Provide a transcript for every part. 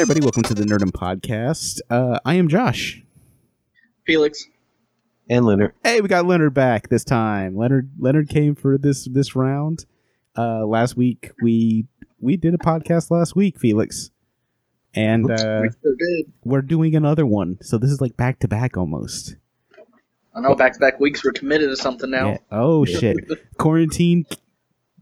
everybody, welcome to the Nerdum Podcast. Uh, I am Josh. Felix. And Leonard. Hey, we got Leonard back this time. Leonard Leonard came for this this round. Uh, last week we we did a podcast last week, Felix, and uh, we sure did. we're doing another one. So this is like back to back almost. I know back to back weeks we're committed to something now. Yeah. Oh shit! Quarantine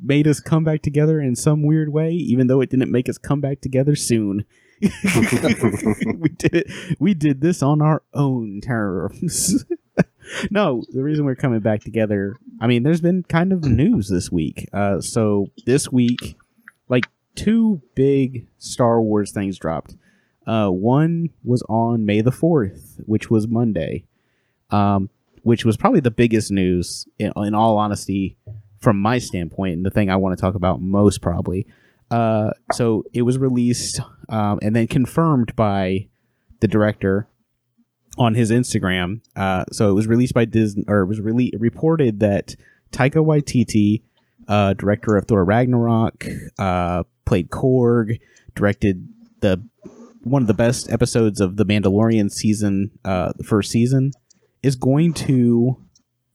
made us come back together in some weird way, even though it didn't make us come back together soon. we did it. We did this on our own terms. no, the reason we're coming back together. I mean, there's been kind of news this week. Uh, so this week, like two big Star Wars things dropped. Uh, one was on May the fourth, which was Monday. Um, which was probably the biggest news in, in all honesty from my standpoint and the thing I want to talk about most probably. Uh, so it was released um, and then confirmed by the director on his Instagram. Uh, so it was released by Disney, or it was really reported that Taika Waititi, uh, director of Thor Ragnarok, uh, played Korg, directed the one of the best episodes of The Mandalorian season, uh, the first season, is going to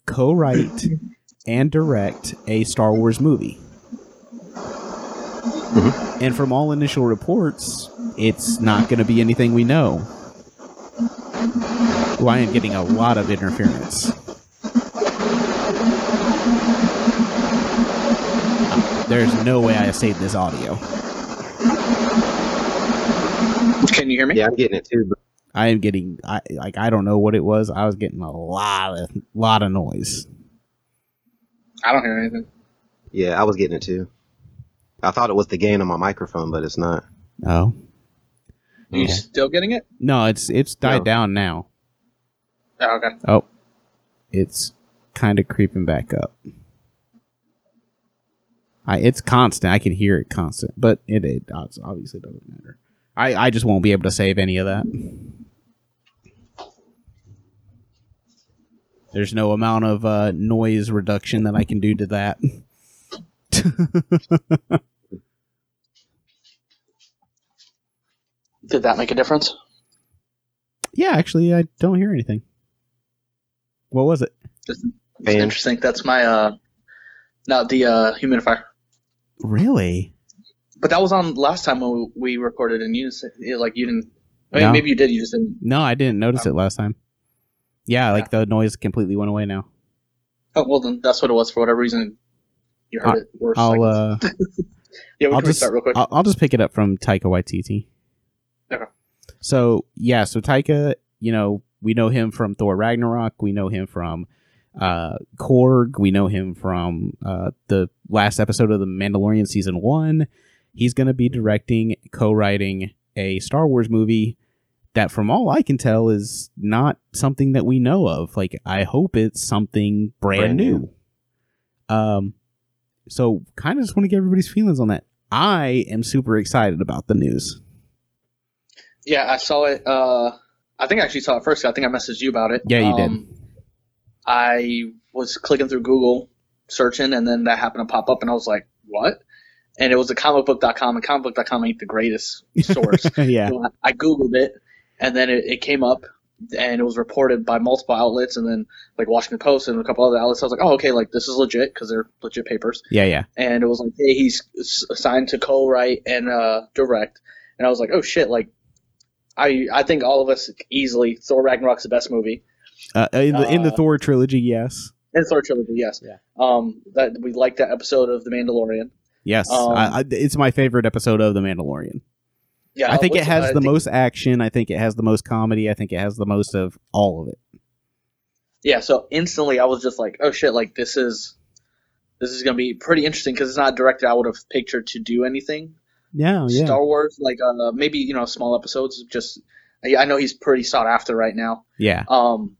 co-write and direct a Star Wars movie. And from all initial reports, it's not going to be anything we know. Well, I am getting a lot of interference. Uh, There's no way I saved this audio. Can you hear me? Yeah, I'm getting it too. But I am getting I like I don't know what it was. I was getting a lot of lot of noise. I don't hear anything. yeah, I was getting it too. I thought it was the gain on my microphone, but it's not. Oh Are you Okay. still getting it? no, it's it's died No. down now. Oh, okay. Oh, it's kind of creeping back up. I it's constant. I can hear it constant, but it, it obviously doesn't matter. I I just won't be able to save any of that. There's no amount of uh, noise reduction that I can do to that. Did that make a difference? yeah, actually, I don't hear anything. What was it? It's Fan. interesting. That's my uh, not the uh humidifier. Really? But that was on last time when we we recorded and you said yeah, like you didn't. I mean, No. maybe you did. You just didn't. No, I didn't notice it last time. Yeah, like the noise completely went away now. Oh well, then that's what it was for whatever reason. You heard I- it worse. I'll like- uh, yeah, we I'll can just restart real quick. I'll, I'll just pick it up from Taika Waititi. Okay. So yeah, so Taika, you know, we know him from Thor Ragnarok. We know him from uh, Korg. We know him from uh, the last episode of the Mandalorian season one. He's going to be directing, co-writing a Star Wars movie that, from all I can tell, is not something that we know of. Like, I hope it's something brand, Brand new. new. Um, so kind of just want to get everybody's feelings on that. I am super excited about the news. Yeah, I saw it. Uh, I think I actually saw it first. I think I messaged you about it. Yeah, you did. Um, I was clicking through Google, searching, and then that happened to pop up, and I was like, "What?" And it was a comicbook.com, and comicbook.com ain't the greatest source. yeah. So I I googled it, and then it, it came up, and it was reported by multiple outlets, and then like Washington Post and a couple other outlets. I was like, "Oh, okay, like this is legit because they're legit papers." Yeah, yeah. and it was like, hey, he's assigned to co-write and uh, direct, and I was like, oh shit, like, I I think all of us easily Thor Ragnarok's the best movie, Uh, in, the, in the Uh, Thor trilogy, yes. and Thor trilogy, yes, Yeah. um, that we liked that episode of The Mandalorian, Yes. um, I, I, it's my favorite episode of The Mandalorian. yeah, I think it has I the think- most action. I think it has the most comedy. I think it has the most of all of it. yeah, so instantly I was just like, oh shit, like this is this is gonna be pretty interesting because it's not a director I would have pictured to do anything Yeah, yeah. Star Wars, like uh, maybe you know small episodes, just. I I know he's pretty sought after right now. yeah. Um,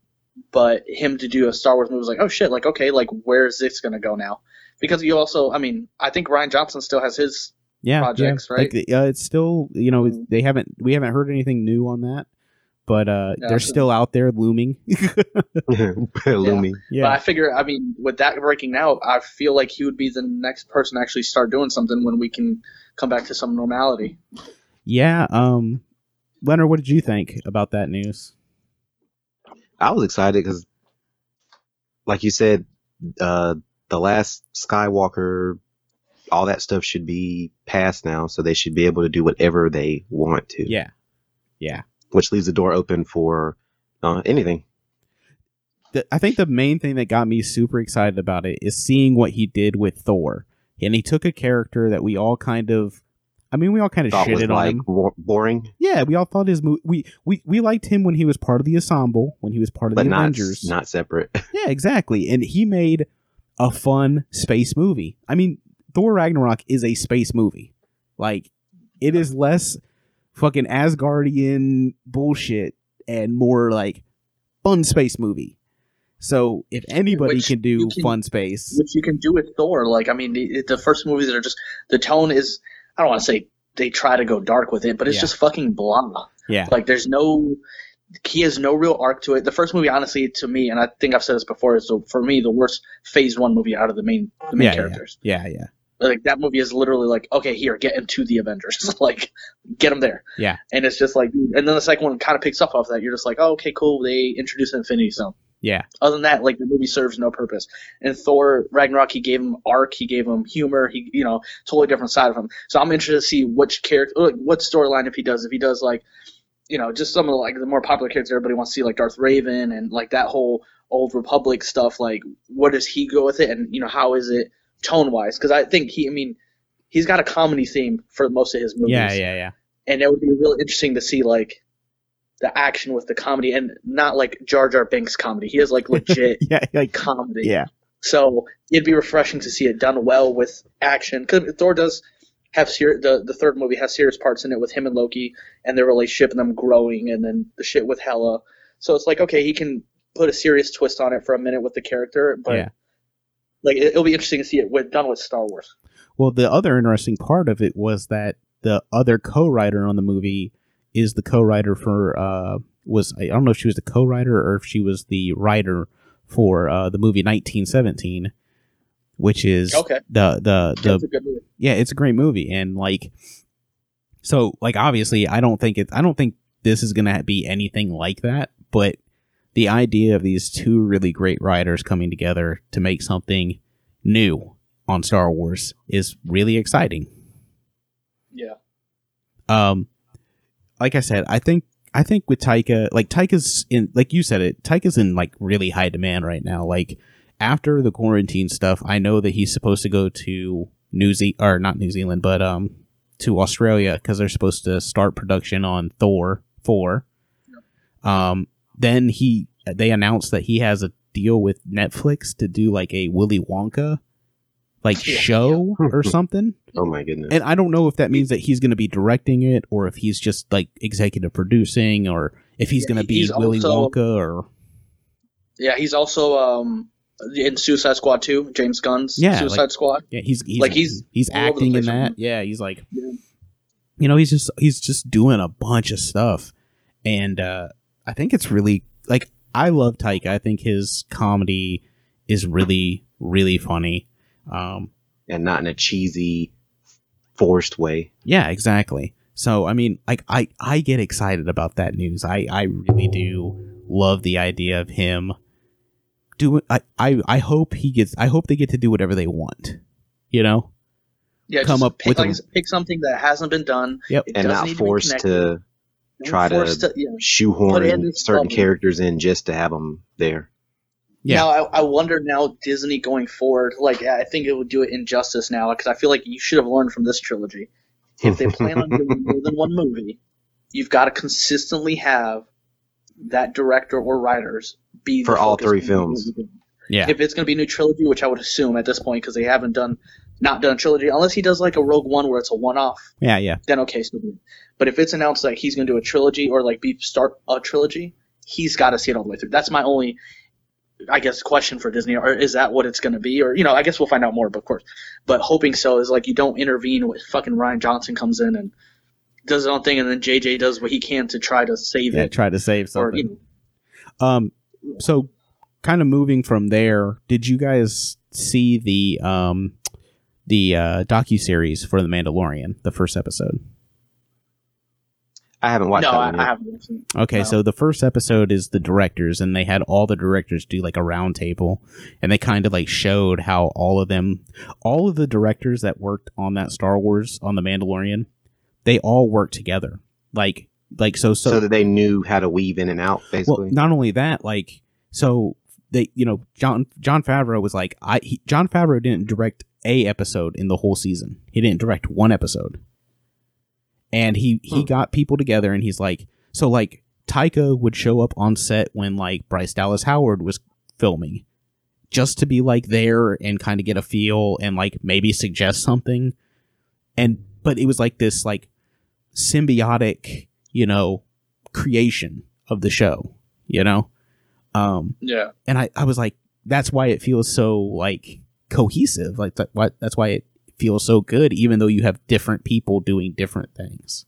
but him to do a Star Wars movie was like, oh shit, like okay, like where's this gonna go now? Because you also, I mean, I think Rian Johnson still has his. Yeah. projects, yeah. right? Like, uh, it's still, you know, they haven't, we haven't heard anything new on that, but uh, Yeah, they're still out there looming. Lumi. But yeah. I figure, I mean, with that breaking now, I feel like he would be the next person to actually start doing something when we can come back to some normality. Yeah, um Leonard, what did you think about that news? I was excited because, like you said, uh, the last Skywalker, all that stuff should be past now, so they should be able to do whatever they want to. Yeah, yeah. Which leaves the door open for uh, anything. The, I think the main thing that got me super excited about it is seeing what he did with Thor, and he took a character that we all kind of I mean, we all kind of Thought shitted on like, him. Boring. Yeah, we all thought his movie. We, we we liked him when he was part of the ensemble, when he was part of but the not Avengers. not separate. Yeah, exactly. And he made a fun space movie. I mean, Thor Ragnarok is a space movie. Like, it is less fucking Asgardian bullshit and more like fun space movie. So if anybody Which can do can- fun space, which you can do with Thor. Like, I mean, the, the first movies that are just the tone is. I don't want to say they try to go dark with it, but it's Yeah. just fucking blah. yeah, Like, there's no. He has no real arc to it. The first movie, honestly, to me, and I think I've said this before, is the, for me the worst Phase One movie out of the main the main Yeah, yeah. characters. yeah, yeah, Like that movie is literally like, okay, here, get into the Avengers, like, get them there. Yeah. And it's just like, and then the second one kind of picks up off that. You're just like, oh, okay, cool. They introduced Infinity Stone. yeah, Other than that, like the movie serves no purpose. And Thor Ragnarok, he gave him arc, he gave him humor, he you know totally different side of him. So I'm interested to see which character, like, what storyline if he does. If he does like, you know, just some of the, like the more popular characters everybody wants to see, like Darth Revan and like that whole old Republic stuff. Like, what does he go with it, and you know, how is it tone wise? Because I think he, I mean, he's got a comedy theme for most of his movies yeah, yeah, yeah. and it would be really interesting to see like the action with the comedy and not like Jar Jar Binks comedy. He has like legit Yeah, like comedy. yeah, So it'd be refreshing to see it done well with action. Because Thor does have ser- the the third movie has serious parts in it with him and Loki and their relationship and them growing, and then the shit with Hela. So it's like okay, he can put a serious twist on it for a minute with the character, but yeah. Like it, it'll be interesting to see it with, done with Star Wars. Well, the other interesting part of it was that the other co-writer on the movie is the co-writer for uh was I don't know if she was the co-writer or if she was the writer for uh the movie 1917 which is Okay. the the the That's a good movie. yeah, it's a great movie and like so like obviously I don't think it I don't think this is going to be anything like that, but the idea of these two really great writers coming together to make something new on Star Wars is really exciting. Yeah. Um like I said, I think I think with Taika, like Taika's in like you said it, Taika's in like really high demand right now. Like after the quarantine stuff, I know that he's supposed to go to New Ze or not New Zealand, but um to Australia because they're supposed to start production on Thor 4. Um then he they announced that he has a deal with Netflix to do like a Willy Wonka like Yeah. show or something. oh my goodness! And I don't know if that means that he's going to be directing it or if he's just like executive producing or if he's Yeah, going to be Willy also- Wonka or Yeah, he's also um in Suicide Squad 2, James Gunn's Yeah, Suicide like- Squad. yeah, he's, he's Like, he's he's the acting in that. Yeah, he's like Yeah. you know, he's just he's just doing a bunch of stuff. And uh I think it's really like I love Taika. I think his comedy is really really funny. Um and not in a cheesy, forced way. Yeah, exactly. So I mean, like I I get excited about that news. I I really do love the idea of him doing. I I I hope he gets. I hope they get to do whatever they want. You know. Yeah, Come just up pick, with like, a- I pick something that hasn't been done. Yep. It and doesn't not to forced to Don't try to force yeah. Put in shoehorn certain bubble. characters in just to have them there. Yeah. Now I, I wonder now Disney going forward. Like I think it would do it injustice now because I feel like you should have learned from this trilogy. If they plan on doing more than one movie, you've got to consistently have that director or writers be the For all three films. what you're doing. Yeah. If it's going to be a new trilogy, which I would assume at this point because they haven't done not done a trilogy, unless he does like a Rogue One where it's a one off, Yeah. Yeah. then okay, so. But if it's announced like he's going to do a trilogy or like be start a trilogy, he's got to see it all the way through. That's my only, I guess, question for Disney. Or is that what it's going to be? Or you know, I guess we'll find out more, but of course. But hoping so is like you don't intervene with fucking Rian Johnson comes in and does his own thing, and then JJ does what he can to try to save Yeah. it. Try to save Or something. you know, Um. So, kind of moving from there, did you guys see the um the uh docu series for the Mandalorian, the first episode? I haven't watched no, that I, one I yet. haven't. Okay, No. so the first episode is the directors, and they had all the directors do like a round table, and they kind of like showed how all of them, all of the directors that worked on that Star Wars on the Mandalorian, they all worked together. Like, like so, so, so, that they knew how to weave in and out, Basically, well, basically. not only that, like, so they, you know, Jon Jon Favreau was like, I he, Jon Favreau didn't direct a episode in the whole season. He didn't direct one episode, and he he Hmm. got people together, and he's like, so like Taika would show up on set when like Bryce Dallas Howard was filming, just to be like there and kind of get a feel and like maybe suggest something, and but it was like this like symbiotic, you know, creation of the show, you know? Um, Yeah. and I, I was like, that's why it feels so like cohesive. Like that, why, that's why it feels so good, even though you have different people doing different things,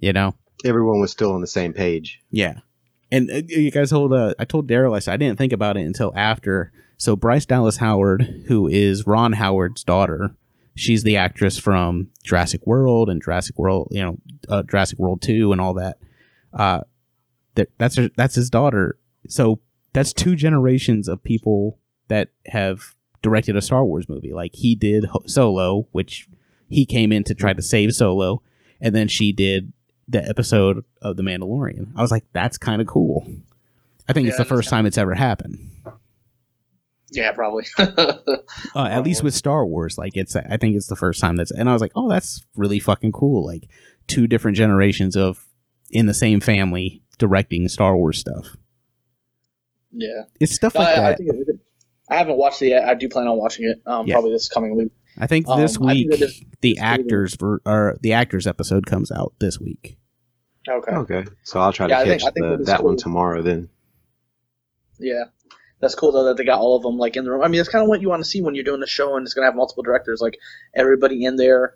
you know? Everyone was still on the same page. Yeah. And uh, you guys told, uh, I told Daryl, I said, I didn't think about it until after. So Bryce Dallas Howard, who is Ron Howard's daughter, she's the actress from Jurassic World and Jurassic World, you know, uh, Jurassic World 2 and all that. Uh, that that's her, that's his daughter. So that's two generations of people that have directed a Star Wars movie. Like he did Ho- Solo, which he came in to try to save Solo, and then she did the episode of The Mandalorian. I was like, that's kind of cool. I think it's the first time it's ever happened. Yeah, probably. Uh, at least with Star Wars, like it's, I think it's the first time that's, and I was like, oh, that's really fucking cool. Like two different generations of in the same family directing Star Wars stuff. yeah. It's stuff like I, I, that. think it, I haven't watched it yet. I do plan on watching it. Um, Yeah. probably this coming week. I think Um, this think week the it's really good. actors ver- or the actors episode comes out this week. Okay. Okay. So I'll try Yeah, to catch I think the, that is that one tomorrow then. Yeah. That's cool though that they got all of them like in the room. I mean, that's kind of what you want to see when you're doing a show and it's gonna have multiple directors, like everybody in there.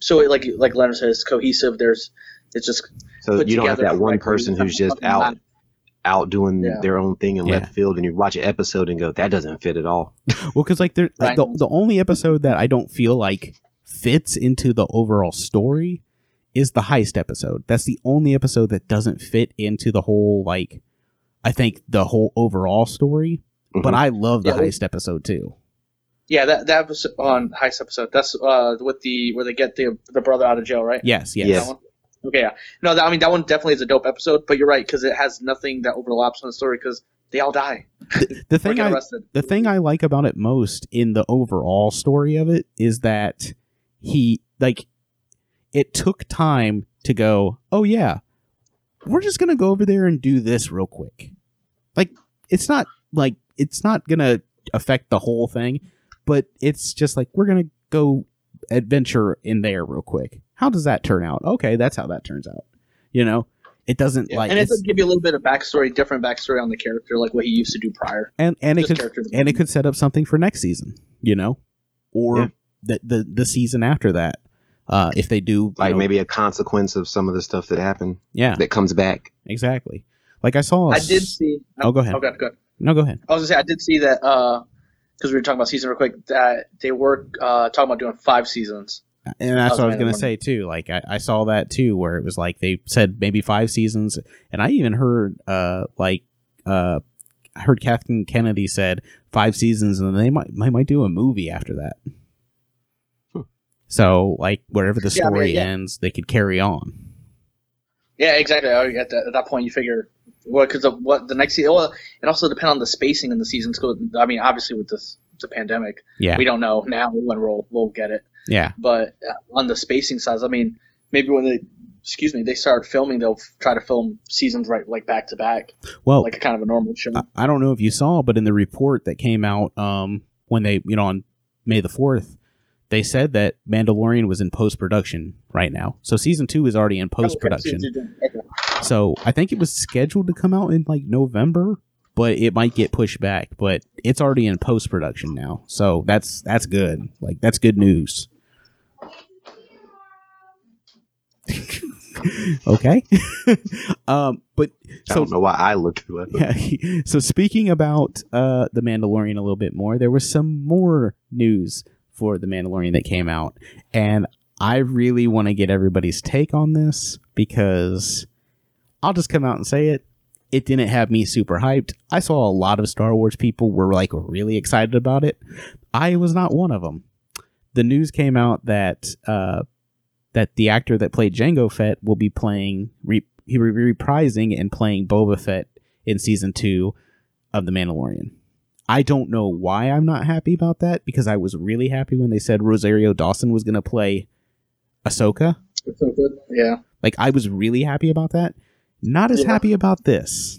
So like like Leonard says, it's cohesive. There's it's just So Put you don't have that one person who's just out like- out doing Yeah. their own thing in Yeah. left field and you watch an episode and go, That doesn't fit at all. Well, because like there, Right. the the only episode that I don't feel like fits into the overall story is the heist episode. That's the only episode that doesn't fit into the whole like. I think the whole overall story, but Mhm. I love the Yeah, we- heist episode too. yeah that that was on heist episode. That's uh with the where they get the the brother out of jail, right? Yes, yes. Yes. Okay, yeah. No, that, I mean that one definitely is a dope episode. But you're right because it has nothing that overlaps on the story because they all die. The Or thing I arrested. the thing I like about it most in the overall story of it is that he like it took time to go, "Oh yeah, we're just going to go over there and do this real quick." Like it's not like it's not going to affect the whole thing, but it's just like we're going to go adventure in there real quick. How does that turn out? Okay, that's how that turns out. You know, it doesn't Yeah, like and it it's- does give you a little bit of backstory, different backstory on the character, like what he used to do prior. and and it could and it could set up something for next season, you know, or Yeah. the, the the season after that. Uh, if they do, Like know- maybe a consequence of some of the stuff that happened yeah, that comes back. exactly. Like I saw, a I did see. Oh, go ahead. Okay, good. No, go ahead. I was gonna say I did see that because we were talking about season real quick that they were uh, talking about doing five seasons. And that's what I was gonna say too. Like I, I saw that too, where it was like they said maybe five seasons, and I even heard uh like uh I heard Kathleen Kennedy said five seasons, and they might they might do a movie after that. Hmm. So like wherever the Yeah, I mean, story yeah. ends, they could carry on. Yeah, exactly. Oh, At that, at that point, you figure well because of what the next season. Well, it also depends on the spacing in the seasons. I mean, obviously with this the pandemic, Yeah, we don't know now when we'll we'll get it. Yeah. But uh, on the spacing size, I mean, maybe when they excuse me they start filming, they'll f- try to film seasons right like back to back, Well, like a kind of a normal show. I, I don't know if you saw, but in the report that came out um, when they, you know, on May the 4th, they said that Mandalorian was in post production right now. So season two is already in post production. So I think it was scheduled to come out in like November, but it might get pushed back. But it's already in post production now. So that's that's good. Like that's good news. okay. um, but I don't know why I looked through it. yeah. So speaking about uh, the Mandalorian a little bit more, there was some more news for the Mandalorian that came out, and I really want to get everybody's take on this. because I'll just come out and say it. It didn't have me super hyped. I saw a lot of Star Wars people were like really excited about it. I was not one of them. The news came out that uh, that the actor that played Jango Fett will be playing re- he will be reprising and playing Boba Fett in season two of The Mandalorian. I don't know why I'm not happy about that because I was really happy when they said Rosario Dawson was going to play Ahsoka. So good. Yeah. Like I was really happy about that. Not as Yeah. happy about this.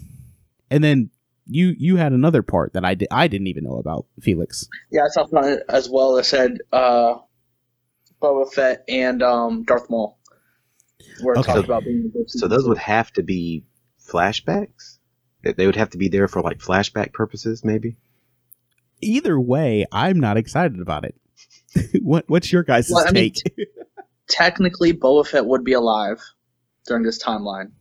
And then you you had another part that I did I didn't even know about Felix. Yeah, I saw as well that said uh, Boba Fett and um, Darth Maul were Okay. talked about being. So those would have to be flashbacks. They- They would have to be there for like flashback purposes, maybe. Either way, I'm not excited about it. what what's your guys' Well, I mean, take? technically Boba Fett would be alive during this timeline,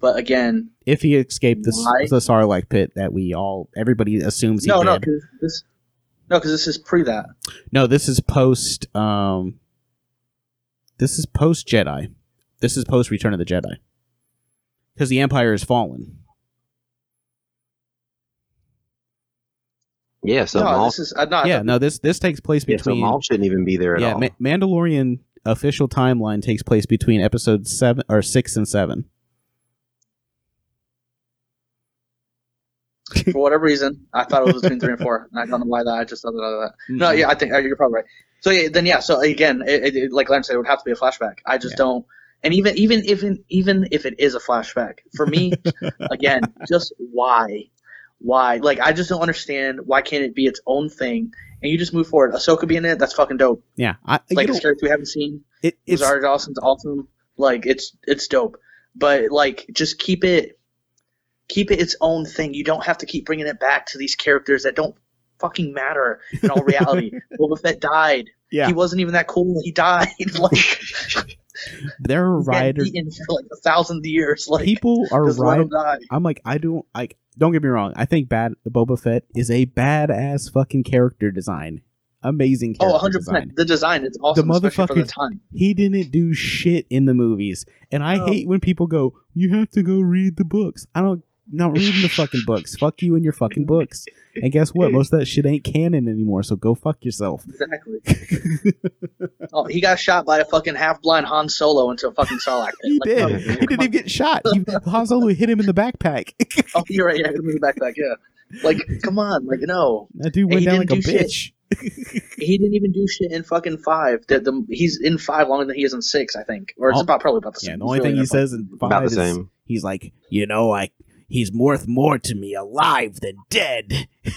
but again, if he escaped the, Why? the Sarlacc pit that we all everybody assumes he no, no, did. because this, no, because this is pre that. No, this is post. Um, this is post Jedi. This is post Return of the Jedi. Because the Empire has fallen. Yeah, so no, Maul, this is uh, no, yeah, no. This this takes place yeah, so between. Maul shouldn't even be there at yeah, all. Ma- Mandalorian official timeline takes place between episode seven or six and seven. for whatever reason, I thought it was between three and four. And I don't know why that. I just thought that. No, Mm-hmm. yeah, I think uh, you're probably right. So yeah, then yeah, so again, it, it- like Len said, it would have to be a flashback. I just Yeah. don't. And even even even even if it is a flashback, for me, again, just why, why? Like I just don't understand why can't it be its own thing and you just move forward. Ahsoka being in it, that's fucking dope. Yeah, I, Like this character we haven't seen, it, it's Rosario Dawson's awesome. Like it's it's dope, but like just keep it keep it its own thing. You don't have to keep bringing it back to these characters that don't fucking matter in all reality. Boba Fett died. yeah. He wasn't even that cool. He died. like there are riders. for like a thousand years. Like People are right. I'm like, I don't like. Don't get me wrong. I think bad Boba Fett is a badass fucking character design. Amazing Oh, character 100 design. percent. The design is awesome, the motherfucker- time. He didn't do shit in the movies, and I No. hate when people go, "You have to go read the books." I don't. Not reading the fucking books. Fuck you and your fucking books. And guess what? Most of that shit ain't canon anymore. So go fuck yourself. Exactly. oh, he got shot by a fucking half blind Han Solo into a fucking Sarlacc pit. He Like, did. no, He didn't even get shot. He, Han Solo hit him in the backpack. Oh, you're right. Yeah, hit him in the backpack. Yeah. Like, come on. Like, no. that dude went down like didn't a shit. bitch. He didn't even do shit in fucking five. The, the, he's in five longer than he is in six, I think. Or it's Oh. about probably about the same. Yeah, the only really thing he says in About five the is same. he's like, you know, like he's worth more to me alive than dead.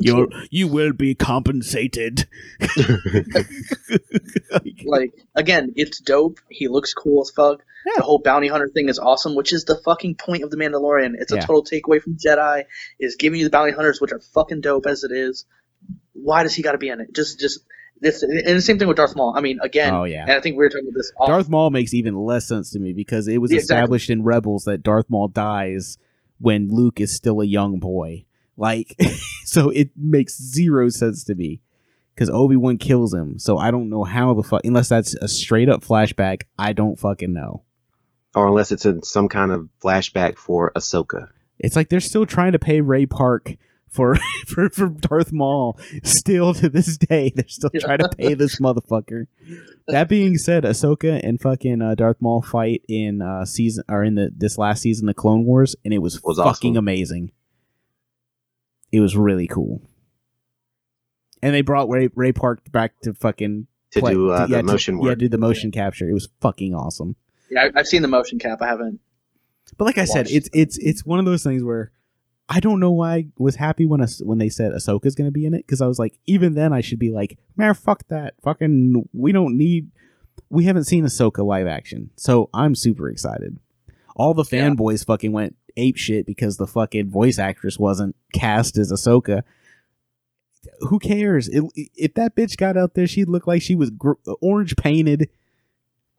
You you will be compensated. like again, it's dope. He looks cool as fuck. Yeah. The whole bounty hunter thing is awesome, which is the fucking point of the Mandalorian. It's a Yeah. total takeaway from Jedi. Is giving you the bounty hunters, which are fucking dope as it is. Why does he got to be in it? Just, just this, and the same thing with Darth Maul. I mean, again, Oh, yeah. and I think we were talking about this. Off. Darth Maul makes even less sense to me because it was Yeah, exactly. established in Rebels that Darth Maul dies when Luke is still a young boy. Like, so it makes zero sense to me because Obi Wan kills him. So I don't know how the fuck, unless that's a straight up flashback. I don't fucking know. or unless it's in some kind of flashback for Ahsoka. It's like they're still trying to pay Ray Park for for, for Darth Maul. Still to this day, they're still Yeah. trying to pay this motherfucker. That being said, Ahsoka and fucking uh, Darth Maul fight in uh, season or in the this last season of Clone Wars, and it was, Was fucking awesome. amazing. It was really cool. And they brought Ray, Ray Park back to fucking To play- do uh, yeah, the to- motion Yeah, work. do the motion capture. It was fucking awesome. Yeah, I, I've seen the motion cap. I haven't. But like I said, it's it's it's one of those things where I don't know why I was happy when Ah- when they said Ahsoka's going to be in it because I was like, even then I should be like, man, fuck that, fucking, we don't need, we haven't seen Ahsoka live action, so I'm super excited. All the Yeah. fanboys fucking went ape shit because the fucking voice actress wasn't cast as Ahsoka. Who cares? It, if that bitch got out there, she'd look like she was gr- orange painted.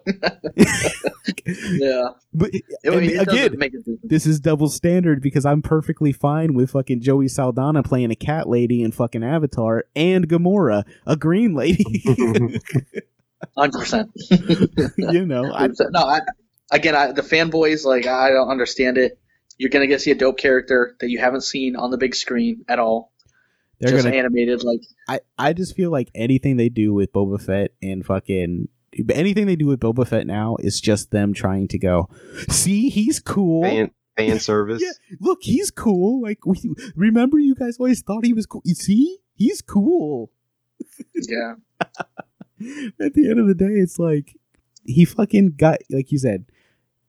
Yeah. But again, this is double standard because I'm perfectly fine with fucking Zoe Saldana playing a cat lady in fucking Avatar and Gamora, a green lady. Hundred percent. you know, I, no, I, again, I, the fanboys like I don't understand it. You're gonna get to see a dope character that you haven't seen on the big screen at all. They're just gonna. animated like I I just feel like anything they do with Boba Fett and fucking anything they do with Boba Fett now is just them trying to go. See, he's cool. Fan, fan service. Yeah, look, he's cool. Like, we, remember, you guys always thought he was cool. You see, he's cool. yeah. At the end of the day, it's like he fucking got, like you said,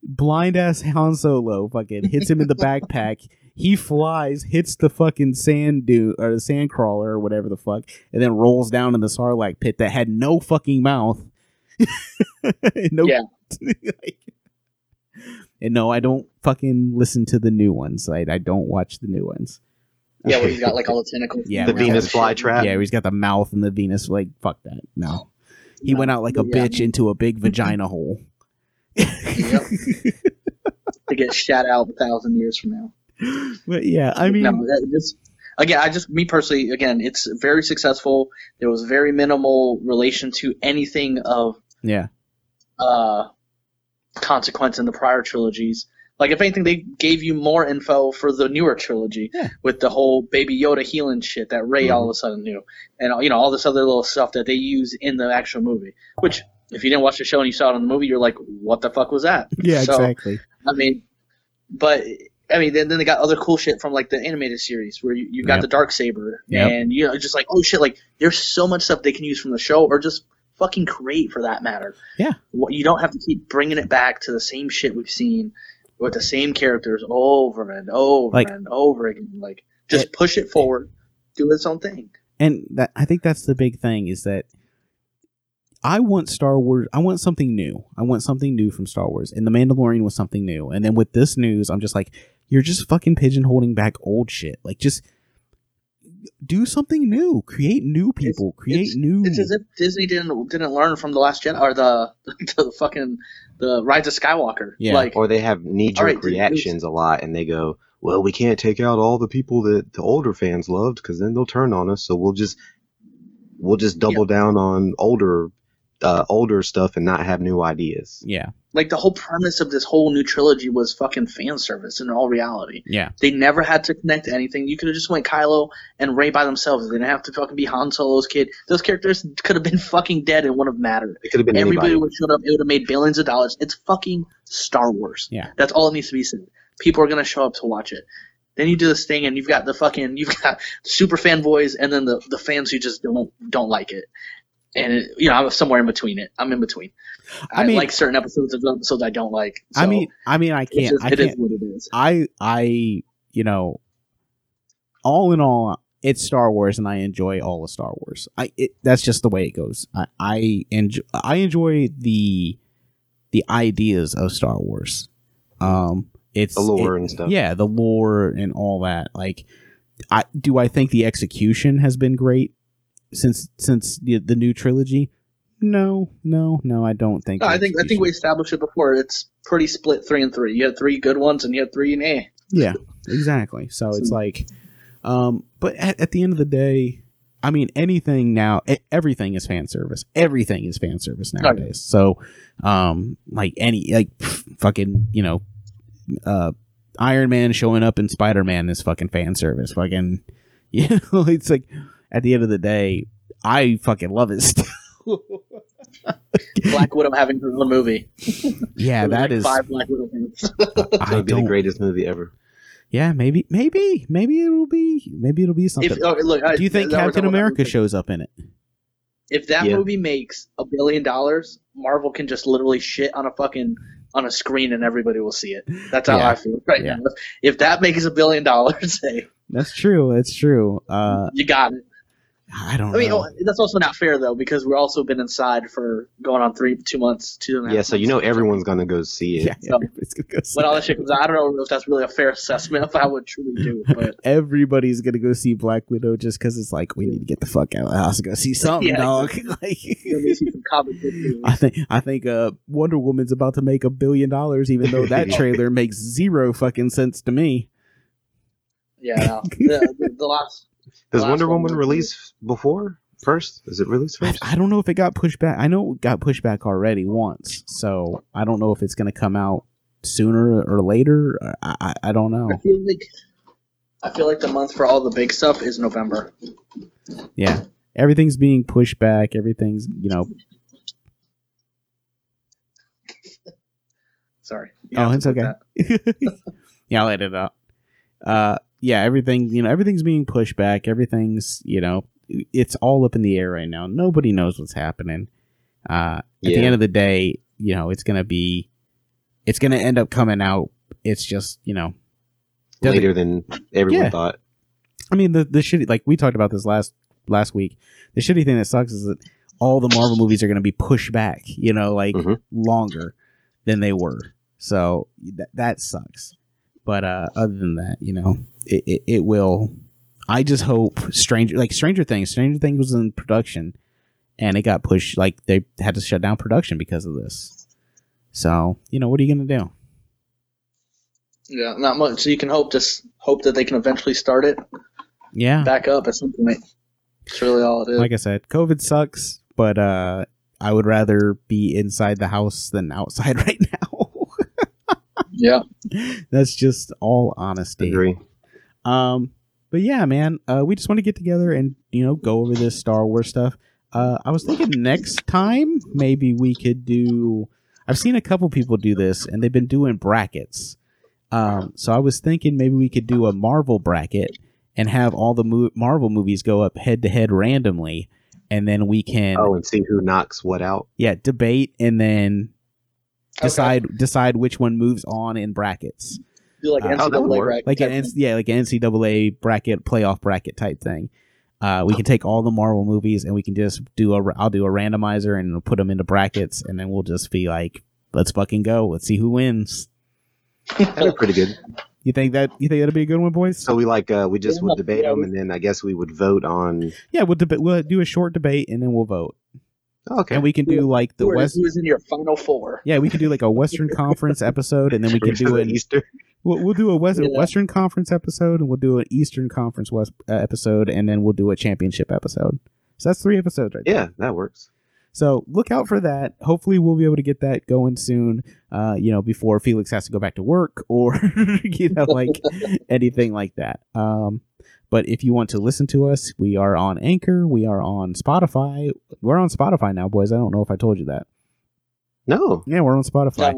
blind ass Han Solo fucking hits him in the backpack. He flies, hits the fucking sand dune or the sand crawler or whatever the fuck, and then rolls down in the Sarlacc pit that had no fucking mouth. no, Yeah. like- and no, I don't fucking listen to the new ones. I, I don't watch the new ones. Yeah, where he's got like all the tentacles. Yeah, the. Venus flytrap. Yeah, he's got the mouth and the Venus. Like, fuck that. No. He went out like a Yeah. bitch into a big vagina hole. Yep. to get shat out a thousand years from now. But yeah, I mean, no, that just again, I just me personally, again, it's very successful. There was very minimal relation to anything of yeah, uh, consequence in the prior trilogies. Like, if anything, they gave you more info for the newer trilogy Yeah. with the whole Baby Yoda healing shit that Rey all of a sudden knew, and you know all this other little stuff that they use in the actual movie. Which, if you didn't watch the show and you saw it in the movie, you're like, "What the fuck was that?" yeah, So, exactly. I mean, but I mean, then, then they got other cool shit from like the animated series where you, you got Yep. the dark saber, Yep. and you know, just like oh shit, like there's so much stuff they can use from the show or just fucking create for that matter. Yeah. What you don't have to keep bringing it back to the same shit we've seen with the same characters over and over Like- and over again. Like just It- push it forward, do its own thing. And that I think that's the big thing is that I want Star Wars. I want something new. I want something new from Star Wars, and the Mandalorian was something new. And then with this news, I'm just like, you're just fucking pigeonholing back old shit. Like, just do something new. Create new people. Create it's- new. It's as if Disney didn't didn't learn from the Last Jedi or the the fucking the Rise of Skywalker. Yeah. Like Or they have knee jerk All right, dude, reactions a lot, and they go, "Well, we can't take out all the people that the older fans loved, because then they'll turn on us. So we'll just we'll just double down on older uh, older stuff and not have new ideas." yeah, like the whole premise of this whole new trilogy was fucking fan service in all reality. yeah, They never had to connect to anything. You could have just went Kylo and Rey by themselves. They didn't have to fucking be Han Solo's kid. Those characters could have been fucking dead and wouldn't have mattered. It could have been Everybody anybody. would have showed up. It would have made billions of dollars. It's fucking Star Wars. Yeah. That's all it needs to be said. People are gonna show up to watch it. Then you do this thing, and you've got the fucking you've got super fanboys, and then the the fans who just don't don't like it. And it, you know, I'm somewhere in between it. I'm in between. I I, mean- like certain episodes of episodes I don't like. I mean, I mean, I can't. just- I it is can't. what it is. I I you know all in all it's Star Wars and I enjoy all of Star Wars. I it, that's just the way it goes. I I enjoy I enjoy the the ideas of Star Wars. Um it's The lore it- and stuff. Yeah, the lore and all that. Like I do I think the execution has been great since since the, the new trilogy? No, no, no, I don't think. No, I think I think we established it before. It's pretty split three and three. You had three good ones, and you had three and eh. Yeah, exactly. So it's like, um, but at, at the end of the day, I mean, anything now, everything is fan service. Everything is fan service nowadays. So, um, like any, like pff, fucking, you know, uh, Iron Man showing up in Spider Man is fucking fan service. Fucking, you know, it's like at the end of the day, I fucking love it still. Black Widow having her own movie. yeah, There was that like is. five Black Widow fans. I Might be the don't. greatest movie ever. Yeah, maybe, maybe, maybe it'll be, maybe it'll be something. if, oh, look, I- Do you think that was Captain America shows up in it? If that Yeah. movie makes a billion dollars, Marvel can just literally shit on a fucking on a screen and everybody will see it. That's how Yeah. I feel right Yeah. now. If that makes a billion dollars, hey, That's true. That's true. Uh, you got it. I don't I mean, know. oh, that's also not fair though because we've also been inside for going on three, two months, two and a half. Yeah, so you know everyone's gonna go see it. yeah, so- everybody's gonna go see. when all that shit comes out. I don't know if that's really a fair assessment if I would truly do, it. but Everybody's gonna go see Black Widow just because it's like we need to get the fuck out of the house and go see something, Yeah. dog. like, let me see some comic book movies. I think I think uh, Wonder Woman's about to make a billion dollars, even though that trailer makes zero fucking sense to me. Yeah, no. the, the, the last Does Wonder Woman was- release before first? Is it released first? I don't know if it got pushed back. I know it got pushed back already once, so I don't know if it's going to come out sooner or later. I, I, I don't know. I feel like I feel like the month for all the big stuff is November. Yeah, everything's being pushed back. Everything's you know. Sorry. You Oh, it's okay. yeah, I'll edit it out. Uh, yeah, everything you know, everything's being pushed back. Everything's you know, it's all up in the air right now. Nobody knows what's happening. Uh, at the end of the day, you know, it's gonna be, it's gonna end up coming out. It's just you know, Later than everyone Yeah. thought. I mean, the the shitty like we talked about this last last week. The shitty thing that sucks is that all the Marvel movies are going to be pushed back. You know, like Mhm. longer than they were. So that that sucks. But uh, other than that, you know, it, it, it will. I just hope Stranger like Stranger Things. Stranger Things was in production, and it got pushed. Like they had to shut down production because of this. So you know, what are you gonna do? Yeah, not much. So you can hope just hope that they can eventually start it Yeah, back up at some point. That's really all it is. like I said, COVID sucks, but uh, I would rather be inside the house than outside right now. Yeah. That's just all honesty. Agree. Um, but yeah, man, uh, we just want to get together and you know go over this Star Wars stuff. Uh, I was thinking next time maybe we could do. I've seen a couple people do this, and they've been doing brackets. Um, so I was thinking maybe we could do a Marvel bracket and have all the mo- Marvel movies go up head to head randomly, and then we can Oh, and see who knocks what out. yeah debate and then Okay. decide decide which one moves on in brackets Do like Uh, oh, that would NCAA work. bracket like an yeah like an NCAA bracket playoff bracket type thing. Uh, we can take all the Marvel movies and we can just do a I'll do a randomizer and we'll put them into brackets and then we'll just be like let's fucking go let's see who wins. That'd be pretty good. You think that you think that'd be a good one, boys? So we like uh we just would debate them, and then I guess we would vote on. yeah, we'll debate. We'll do a short debate and then we'll vote. Okay. And we can do like the Who are- West. who is in your final four? Yeah, we can do like a Western Conference episode and then we can do an Easter. We'll, we'll do a West, Yeah. Western Conference episode, and we'll do an Eastern Conference West uh, episode, and then we'll do a championship episode. So that's three episodes right there. Yeah, that works. So look out for that. Hopefully, we'll be able to get that going soon. Uh, you know, before Felix has to go back to work or you know, like anything like that. Um, but if you want to listen to us, we are on Anchor. We are on Spotify. We're on Spotify now, boys. I don't know if I told you that. No, Yeah, we're on Spotify.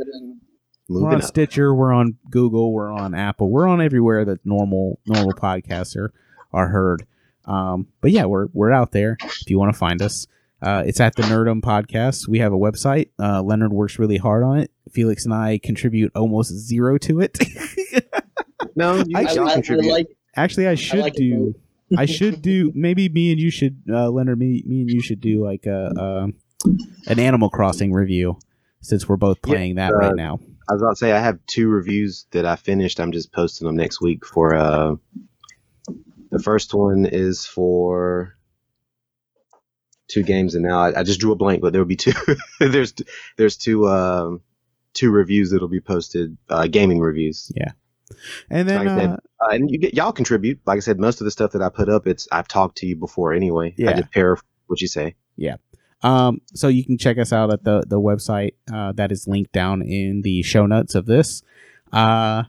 We're on up. Stitcher. We're on Google. We're on Apple. We're on everywhere that normal normal podcasts are are heard. Um, but yeah, we're we're out there. If you want to find us, uh, it's at the Nerdum Podcast. We have a website. Uh, Leonard works really hard on it. Felix and I contribute almost zero to it. No, you I I, I, I contribute. like Actually, I should like do. I should do. Maybe me and you should, uh, Leonard. Me, me and you should do like a, um an Animal Crossing review since we're both Yeah, playing that uh, right now. I was about to say I have two reviews that I finished. I'm just posting them next week for. uh The first one is for two games, and now I, I just drew a blank, but there will be two. there's there's two um two reviews that'll be posted, uh, gaming reviews. And then, like uh, Uh, and you get y'all contribute. Like I said, most of the stuff that I put up, it's I've talked to you before anyway. Yeah. I just paraphrase what you say. Yeah. Um, so you can check us out at the the website uh, that is linked down in the show notes of this. Uh,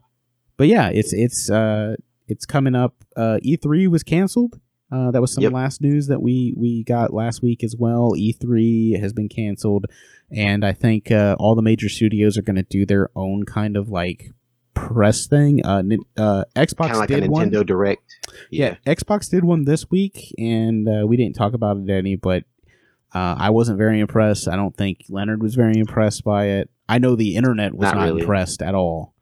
but yeah, it's it's uh, it's coming up. Uh, E3 was canceled. Uh, that was some Yep. last news that we we got last week as well. E3 has been canceled, and I think uh, all the major studios are going to do their own kind of like press thing. Uh, uh, Xbox like a did one. Nintendo Direct. Yeah. Xbox did one this week, and uh, we didn't talk about it any, but uh, I wasn't very impressed. I don't think Leonard was very impressed by it. I know the internet was Not not, really. impressed at all.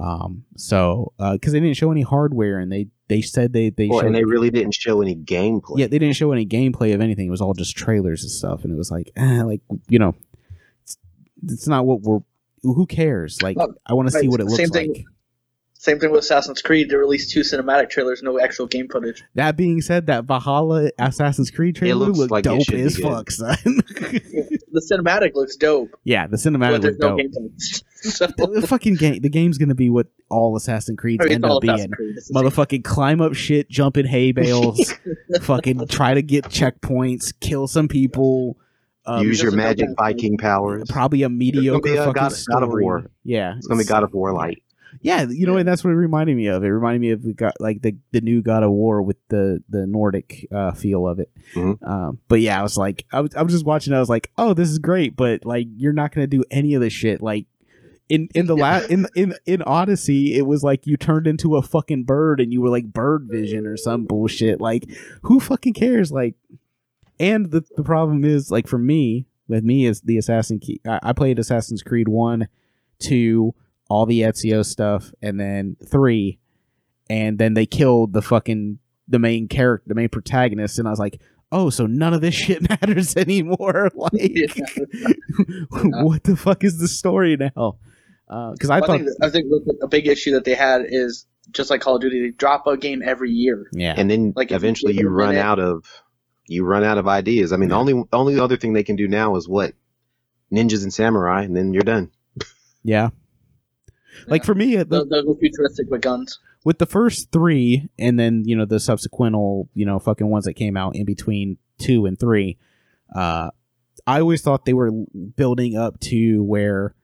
Um, so because they didn't show any hardware, and they they said they they Well, and they really didn't show any gameplay. yeah they didn't show any gameplay of anything. It was all just trailers and stuff, and it was like eh, like you know, it's, it's not what we're. Who cares? Like Well, I want to see what it looks same like. thing- Same thing with Assassin's Creed. They released two cinematic trailers, no actual game footage. That being said, that Valhalla Assassin's Creed trailer looks looked like dope as fuck, son. The cinematic looks dope, yeah, the cinematic there's looked no dope. game so, The, the fucking game, the game's gonna be what all Assassin's Creeds I mean, end it's all up being. Assassin's Creed. It's the same. Motherfucking climb up shit, jump in hay bales, fucking try to get checkpoints, kill some people. Um, Use your magic Viking powers. probably a mediocre a God- God of. War. Yeah, It's gonna be God of War light. Yeah, you know, and that's what it reminded me of. It reminded me of the God, like the the new God of War with the the Nordic uh, feel of it. Mhm. Um, but yeah, I was like, I was, I was just watching. I was like, oh, this is great, but like, you're not gonna do any of this shit. Like in in the la- in in in Odyssey, it was like you turned into a fucking bird and you were like bird vision or some bullshit. Like, who fucking cares? Like, and the the problem is like for me with me is the Assassin Key. I, I played Assassin's Creed one, two all the Ezio stuff, and then three, and then they killed the fucking the main character, the main protagonist, and I was like, oh, so none of this shit matters anymore. Like, what the fuck is the story now? Uh, because I I, thought, think, I think a big issue that they had is just like Call of Duty, they drop a game every year. yeah, And then Like, if you eventually you run minute- out of you run out of ideas. I mean, the only the only other thing they can do now is what ninjas and samurai, and then you're done. yeah. Like Yeah. for me, the, They'll, they'll futuristic with guns. with the first three and then you know the subsequent you know fucking ones that came out in between two and three uh i always thought they were building up to where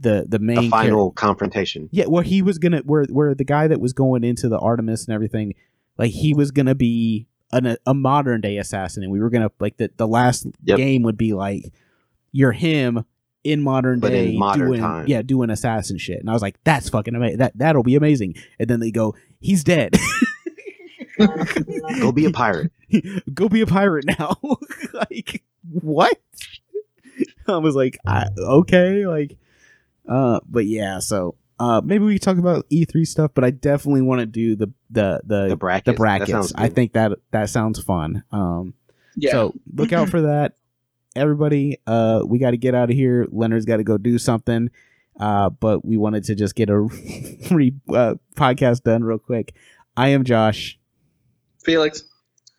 the the main A char- final confrontation. yeah where he was gonna where where the guy that was going into the Animus and everything like he was gonna be an, a modern day assassin and we were gonna like the, the last Yep. game would be like you're him in modern But in day modern doing time. yeah doing assassin shit and i was like that's fucking amazing that that'll be amazing and then they go he's dead Go be a pirate. go be a pirate now like what i was like I, okay like uh but yeah so uh maybe we can talk about e3 stuff but i definitely want to do the the the The brackets. the brackets i think that that sounds fun um Yeah. so look out for that. Everybody, uh, we got to get out of here. Leonard's got to go do something. Uh, but we wanted to just get a re- uh, podcast done real quick. I am Josh, Felix.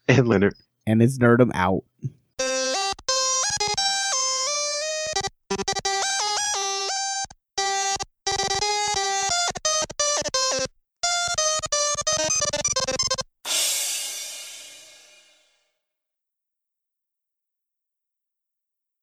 And Leonard. and it's Nerdum out.